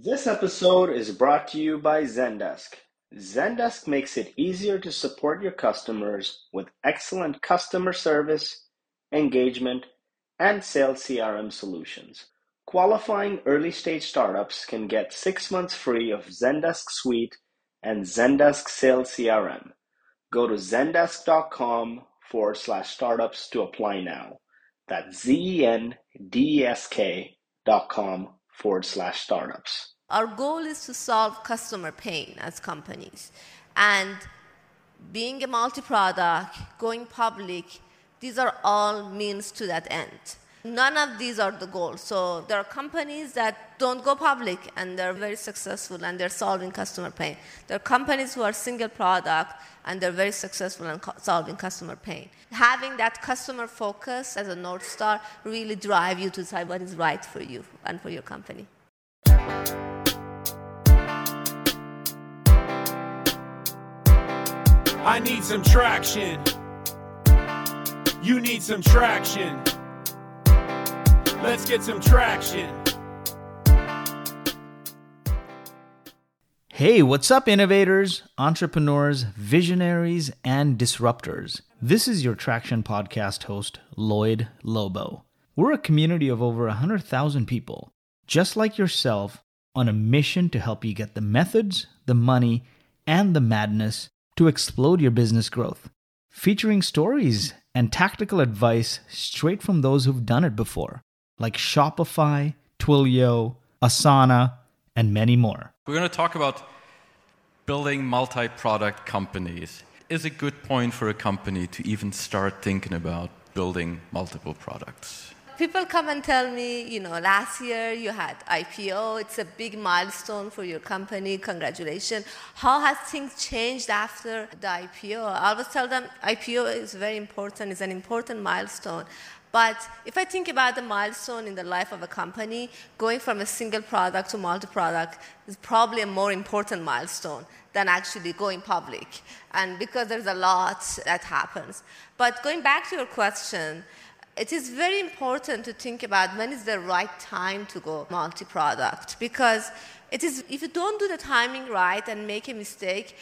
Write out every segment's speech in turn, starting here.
This episode is brought to you by Zendesk. Zendesk makes it easier to support your customers with excellent customer service, engagement, and sales CRM solutions. Qualifying early stage startups can get six months free of Zendesk Suite and Zendesk Sales CRM. Go to zendesk.com forward slash startups to apply now. That's Z E N D E S K dot com forward slash startups. Our goal is to solve customer pain as companies. And being a multi product, going public, these are all means to that end. None of these are the goal. So there are companies that don't go public and they're very successful and they're solving customer pain. There are companies who are single product and they're very successful in co- solving customer pain. Having that customer focus as a north star really drive you to decide what is right for you and for your company. I need some traction. You need some traction. Let's get some traction. Hey, what's up, innovators, entrepreneurs, visionaries, and disruptors? This is your Traction Podcast host, Lloyd Lobo. We're a community of over 100,000 people, just like yourself, on a mission to help you get the methods, the money, and the madness to explode your business growth. Featuring stories and tactical advice straight from those who've done it before, like Shopify, Twilio, Asana, and many more. We're going to talk about building multi product companies. Is a good point for a company to even start thinking about building multiple products? People come and tell me, you know, last year you had IPO, it's a big milestone for your company, congratulations. How has things changed after the IPO? I always tell them IPO is very important, it's an important milestone. But if I think about the milestone in the life of a company, going from a single product to multi product is probably a more important milestone than actually going public. And because there's a lot that happens. But going back to your question, it is very important to think about when is the right time to go multi-product because it is if you don't do the timing right and make a mistake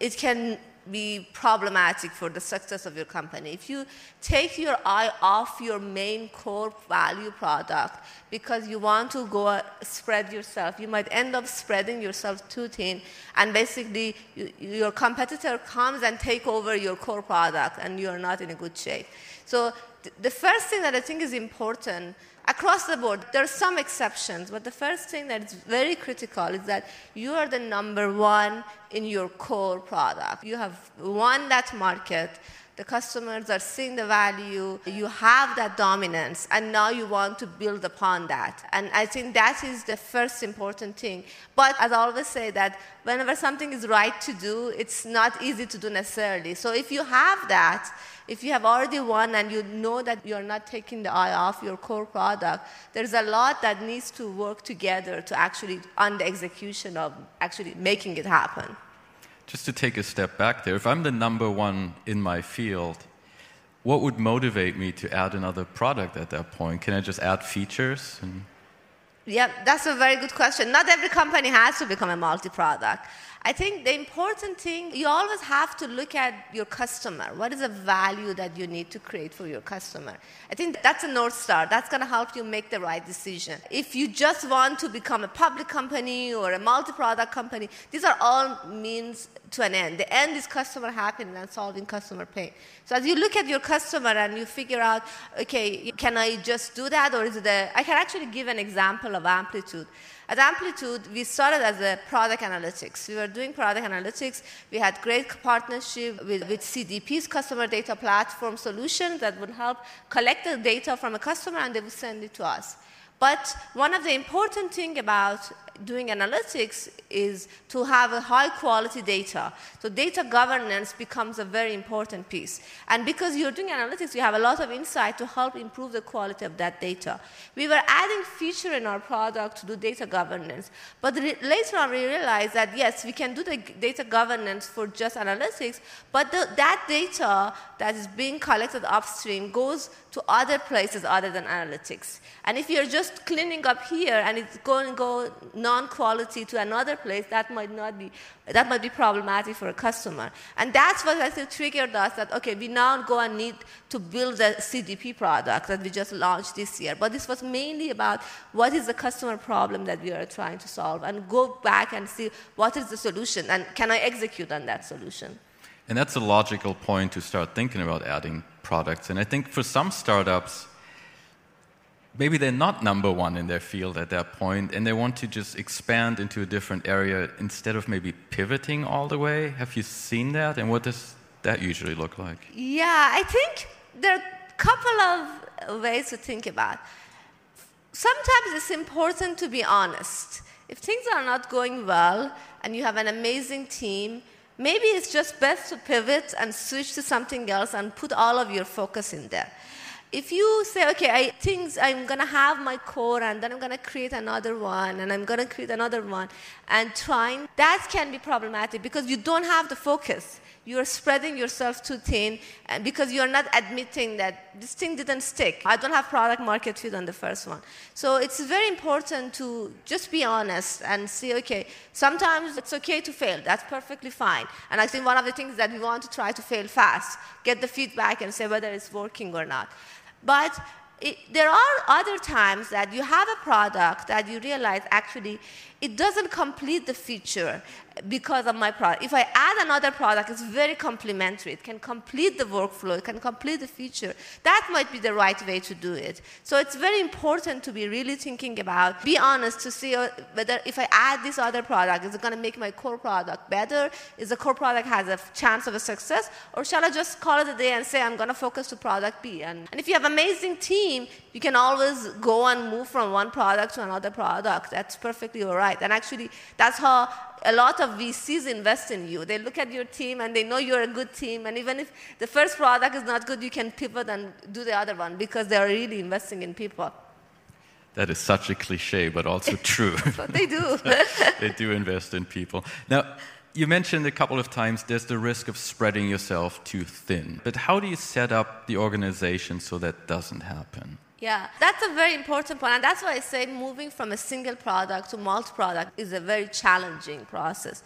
it can be problematic for the success of your company. If you take your eye off your main core value product because you want to go uh, spread yourself, you might end up spreading yourself too thin, and basically you, your competitor comes and take over your core product, and you are not in a good shape. So th- the first thing that I think is important across the board, there are some exceptions, but the first thing that is very critical is that you are the number one in your core product. You have won that market. The customers are seeing the value. You have that dominance, and now you want to build upon that. And I think that is the first important thing. But as I always say, that whenever something is right to do, it's not easy to do necessarily. So if you have that, if you have already won and you know that you're not taking the eye off your core product, there's a lot that needs to work together to actually on the execution of actually making it happen. Just to take a step back there, if I'm the number one in my field, what would motivate me to add another product at that point? Can I just add features? And Yeah, that's a very good question. Not every company has to become a multi product. I think the important thing, you always have to look at your customer. What is the value that you need to create for your customer? I think that's a North Star. That's going to help you make the right decision. If you just want to become a public company or a multi product company, these are all means to an end. The end is customer happiness and solving customer pain. So as you look at your customer and you figure out, okay, can I just do that or is it a, I can actually give an example of Amplitude. At Amplitude, we started as a product analytics. We were doing product analytics. We had great partnership with, with CDP's customer data platform solution that would help collect the data from a customer and they would send it to us. But one of the important things about doing analytics is to have a high quality data. So data governance becomes a very important piece. And because you're doing analytics, you have a lot of insight to help improve the quality of that data. We were adding feature in our product to do data governance. But later on we realized that yes, we can do the data governance for just analytics, but the, that data that is being collected upstream goes to other places other than analytics. And if you're just just cleaning up here and it's going to go non-quality to another place, that might not be that might be problematic for a customer. And that's what actually triggered us that okay, we now go and need to build a CDP product that we just launched this year. But this was mainly about what is the customer problem that we are trying to solve and go back and see what is the solution and can I execute on that solution. And that's a logical point to start thinking about adding products. And I think for some startups, maybe they're not number one in their field at that point and they want to just expand into a different area instead of maybe pivoting all the way. Have you seen that? And what does that usually look like? Yeah, I think there are a couple of ways to think about. Sometimes it's important to be honest. If things are not going well and you have an amazing team, maybe it's just best to pivot and switch to something else and put all of your focus in there. If you say, okay, I think I'm going to have my core and then I'm going to create another one and I'm going to create another one and trying, that can be problematic because you don't have the focus you're spreading yourself too thin and because you're not admitting that this thing didn't stick. I don't have product market fit on the first one. So it's very important to just be honest and see, okay, sometimes it's okay to fail. That's perfectly fine. And I think one of the things that we want to try to fail fast, get the feedback and say whether it's working or not. But it, there are other times that you have a product that you realize actually it doesn't complete the feature because of my product. If I add another product, it's very complementary. It can complete the workflow, it can complete the feature. That might be the right way to do it. So it's very important to be really thinking about, be honest to see uh, whether if I add this other product, is it going to make my core product better? Is the core product has a chance of a success? Or shall I just call it a day and say I'm going to focus to product B? And, and if you have amazing team, you can always go and move from one product to another product. That's perfectly all right. And actually, that's how a lot of VCs invest in you. They look at your team and they know you're a good team. And even if the first product is not good, you can pivot and do the other one because they are really investing in people. That is such a cliche, but also true. but they do. they do invest in people. Now, you mentioned a couple of times there's the risk of spreading yourself too thin. But how do you set up the organization so that doesn't happen? Yeah, that's a very important point. And that's why I say moving from a single product to multi product is a very challenging process.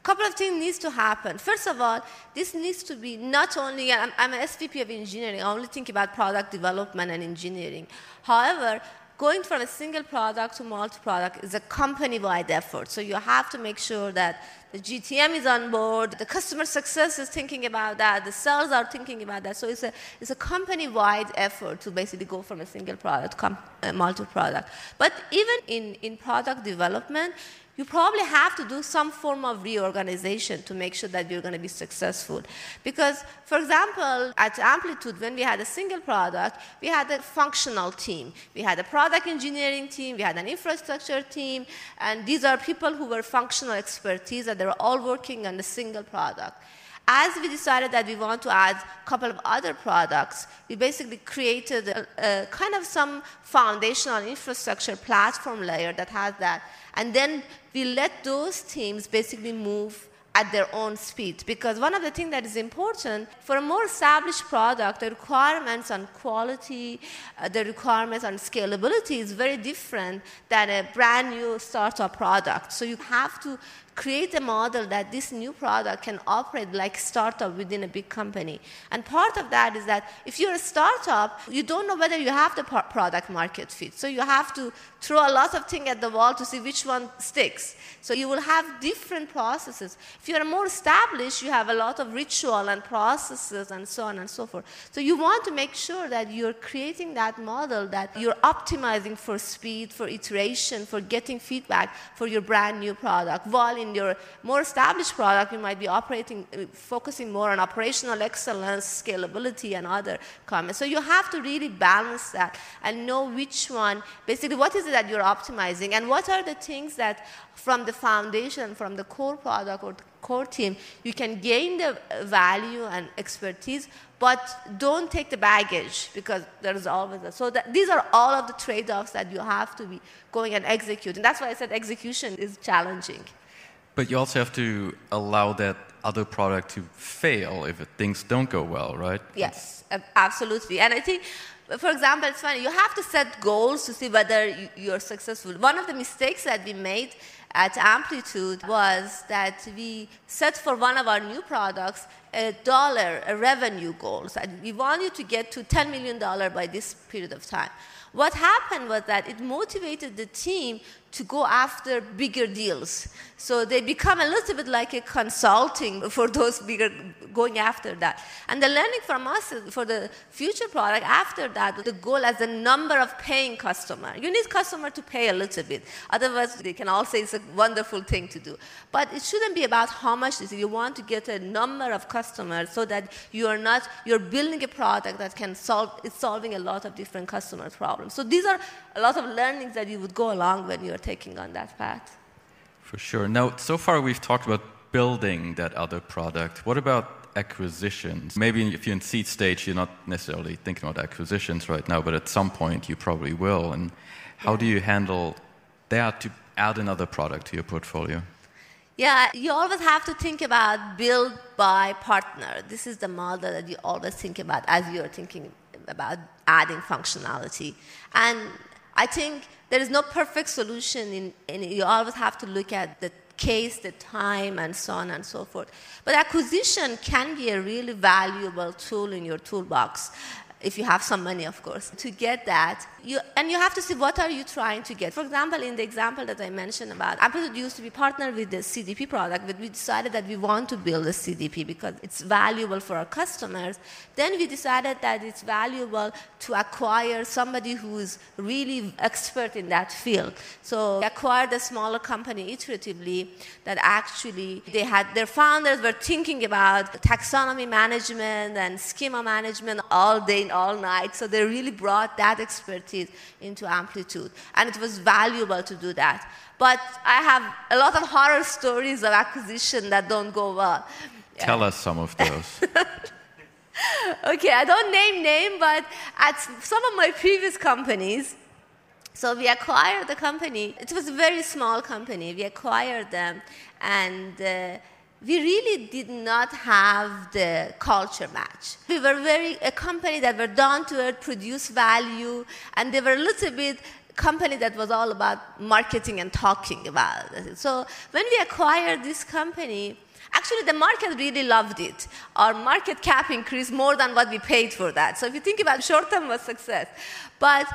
A couple of things needs to happen. First of all, this needs to be not only, I'm, I'm an SVP of engineering, I only think about product development and engineering. However, going from a single product to multi-product is a company-wide effort. So you have to make sure that the GTM is on board, the customer success is thinking about that, the sales are thinking about that. So it's a, it's a company-wide effort to basically go from a single product to a uh, multi-product. But even in, in product development, you probably have to do some form of reorganization to make sure that you're going to be successful. Because, for example, at Amplitude, when we had a single product, we had a functional team. We had a product engineering team, we had an infrastructure team, and these are people who were functional expertise, and they were all working on a single product. As we decided that we want to add a couple of other products, we basically created a, a kind of some foundational infrastructure platform layer that has that. And then we let those teams basically move at their own speed. Because one of the things that is important for a more established product, the requirements on quality, uh, the requirements on scalability is very different than a brand new startup product. So you have to create a model that this new product can operate like startup within a big company. And part of that is that if you're a startup, you don't know whether you have the product market fit. So you have to throw a lot of things at the wall to see which one sticks. So you will have different processes. If you're more established, you have a lot of ritual and processes and so on and so forth. So you want to make sure that you're creating that model that you're optimizing for speed, for iteration, for getting feedback for your brand new product while in your more established product, you might be operating, uh, focusing more on operational excellence, scalability, and other comments. So you have to really balance that and know which one, basically, what is it that you're optimizing, and what are the things that from the foundation, from the core product or core team, you can gain the value and expertise, but don't take the baggage because there's always a, so that these are all of the trade-offs that you have to be going and execute. And that's why I said execution is challenging. But you also have to allow that other product to fail if things don't go well, right? Yes, absolutely. And I think For example, it's funny, you have to set goals to see whether you, you're successful. One of the mistakes that we made at Amplitude was that we set for one of our new products a dollar, a revenue goal. So we want you to get to $10 million by this period of time. What happened was that it motivated the team to go after bigger deals. So they become a little bit like a consulting for those bigger going after that. And the learning from us for the future product after that, the goal as the number of paying customer. You need customer to pay a little bit. Otherwise, they can all say it's a wonderful thing to do. But it shouldn't be about how much is. You want to get a number of customers so that you are not you're building a product that can solve it's solving a lot of different customer problems. So these are a lot of learnings that you would go along when you're taking on that path. For sure. Now, so far we've talked about building that other product. What about acquisitions? Maybe if you're in seed stage, you're not necessarily thinking about acquisitions right now, but at some point you probably will. And how do you handle that to add another product to your portfolio? Yeah, you always have to think about build, buy partner. This is the model that you always think about as you're thinking about adding functionality. And I think there is no perfect solution, in, you always have to look at the case, the time, and so on and so forth. But acquisition can be a really valuable tool in your toolbox if you have some money, of course, to get that. You, and you have to see what are you trying to get. For example, in the example that I mentioned about Amplitude used to be partnered with the CDP product, but we decided that we want to build a CDP because it's valuable for our customers. Then we decided that it's valuable to acquire somebody who is really expert in that field. So we acquired a smaller company iteratively that actually they had their founders were thinking about taxonomy management and schema management all day and all night. So they really brought that expertise into Amplitude. And it was valuable to do that. But I have a lot of horror stories of acquisition that don't go well. Tell yeah. us some of those. okay, I don't name name, but at some of my previous companies, so we acquired the company. It was a very small company. We acquired them, and uh, we really did not have the culture match. We were very a company that were down to earth, produce value, and they were a little bit company that was all about marketing and talking about it. So when we acquired this company, actually the market really loved it. Our market cap increased more than what we paid for that. So if you think about short term was success. But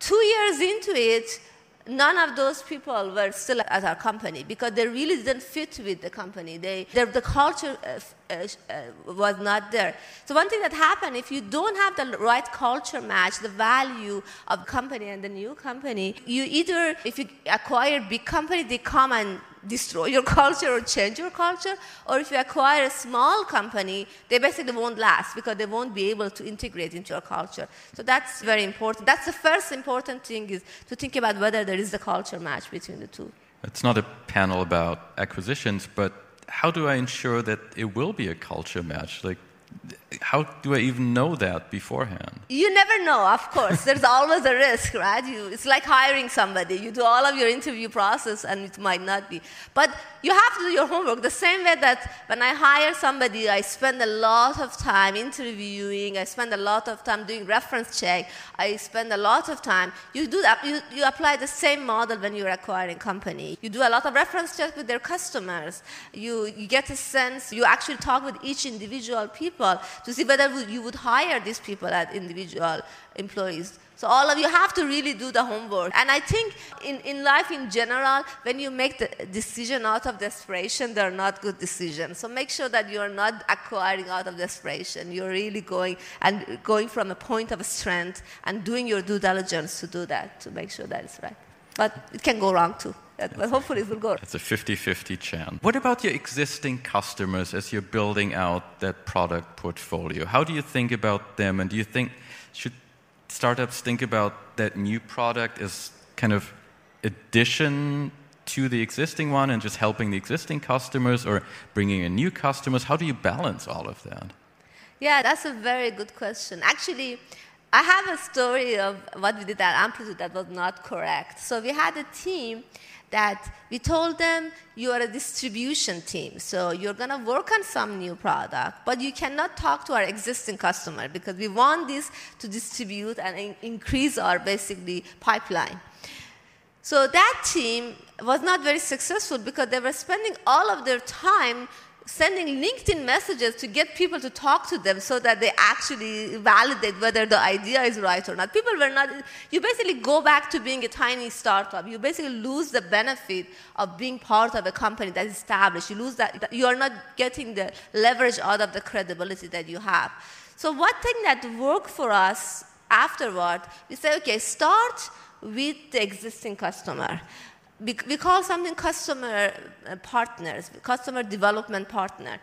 two years into it, none of those people were still at our company because they really didn't fit with the company. They, the culture uh, uh, uh, was not there. So one thing that happened, if you don't have the right culture match, the value of company and the new company, you either, if you acquire big company, they come and destroy your culture or change your culture, or if you acquire a small company, they basically won't last because they won't be able to integrate into your culture. So that's very important. That's the first important thing is to think about whether there is a culture match between the two. It's not a panel about acquisitions, but how do I ensure that it will be a culture match? Like, how do I even know that beforehand? You never know, of course. There's always a risk, right? You, it's like hiring somebody. You do all of your interview process and it might not be. But you have to do your homework the same way that when I hire somebody, I spend a lot of time interviewing, I spend a lot of time doing reference check, I spend a lot of time. You do that, you, you apply the same model when you're acquiring company. You do a lot of reference check with their customers. You, you get a sense, you actually talk with each individual people to see whether you would hire these people as individual employees. So all of you have to really do the homework. And I think in, in life in general, when you make the decision out of desperation, they're not good decisions. So make sure that you're not acquiring out of desperation. You're really going and going from a point of strength and doing your due diligence to do that, to make sure that it's right. But it can go wrong too. But hopefully it will go. It's a 50 50 chance. What about your existing customers as you're building out that product portfolio? How do you think about them? And do you think, should startups think about that new product as kind of addition to the existing one and just helping the existing customers or bringing in new customers? How do you balance all of that? Yeah, that's a very good question. Actually, I have a story of what we did at Amplitude that was not correct. So we had a team that we told them you are a distribution team, so you're gonna work on some new product, but you cannot talk to our existing customer because we want this to distribute and in- increase our basically pipeline. So that team was not very successful because they were spending all of their time sending LinkedIn messages to get people to talk to them so that they actually validate whether the idea is right or not. People were not, you basically go back to being a tiny startup. You basically lose the benefit of being part of a company that is established. You lose that, you are not getting the leverage out of the credibility that you have. So, one thing that worked for us afterward, we say, okay, start with the existing customer we call something customer uh, partners, customer development partner.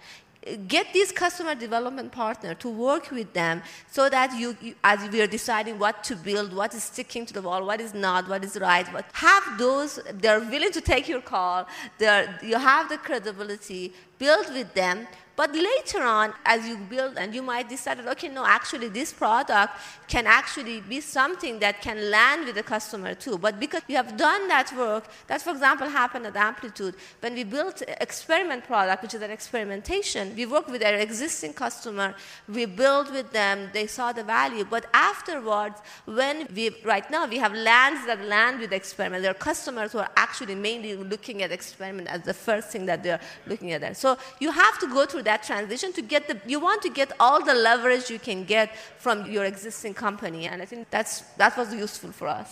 Get these customer development partner to work with them so that you, you, as we are deciding what to build, what is sticking to the wall, what is not, what is right, what, have those, they're willing to take your call, you have the credibility, build with them, but later on, as you build and you might decide, okay, no, actually this product can actually be something that can land with the customer too. But because you have done that work, that for example happened at Amplitude, when we built experiment product, which is an experimentation, we work with our existing customer, we build with them, they saw the value. But afterwards, when we, right now, we have lands that land with experiment. There are customers who are actually mainly looking at experiment as the first thing that they're looking at. That. So you have to go through that that transition to get the, you want to get all the leverage you can get from your existing company. And I think that's, that was useful for us.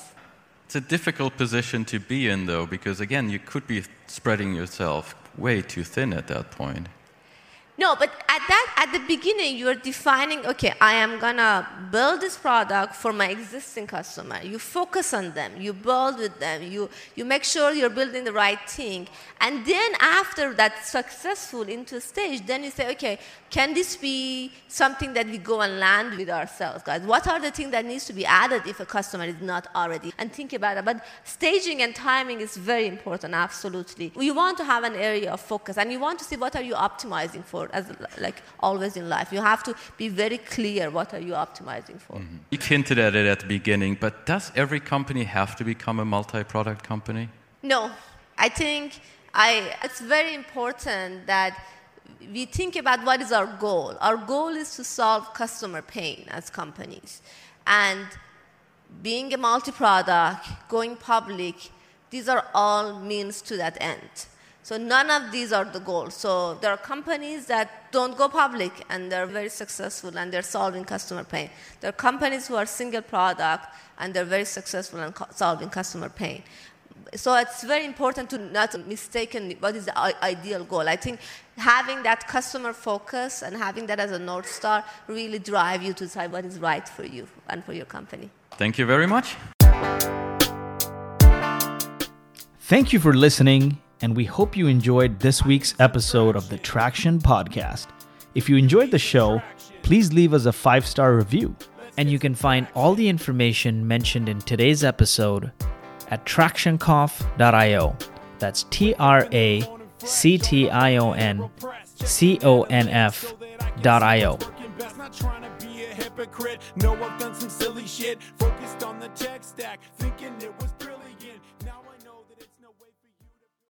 It's a difficult position to be in, though, because again, you could be spreading yourself way too thin at that point. No, but at that at the beginning you're defining, okay, I am gonna build this product for my existing customer. You focus on them, you build with them, you you make sure you're building the right thing. And then after that successful into stage, then you say, okay, can this be something that we go and land with ourselves, guys? What are the things that needs to be added if a customer is not already? And think about it. But staging and timing is very important, absolutely. You want to have an area of focus and you want to see what are you optimizing for as like always in life. You have to be very clear what are you optimizing for. Mm-hmm. You hinted at it at the beginning, but does every company have to become a multi-product company? No. I think I, it's very important that we think about what is our goal. Our goal is to solve customer pain as companies. And being a multi product, going public, these are all means to that end. So none of these are the goals. So there are companies that don't go public and they're very successful and they're solving customer pain. There are companies who are single product and they're very successful in solving customer pain so it's very important to not mistake what is the ideal goal. I think having that customer focus and having that as a north star really drive you to decide what is right for you and for your company. Thank you very much. Thank you for listening, and we hope you enjoyed this week's episode of the Traction Podcast. If you enjoyed the show, please leave us a five star review. And you can find all the information mentioned in today's episode at tractionconf.io. That's T R A C T I O N C O N F dot io. No, I've done some silly shit. Focused on the tech stack, thinking it was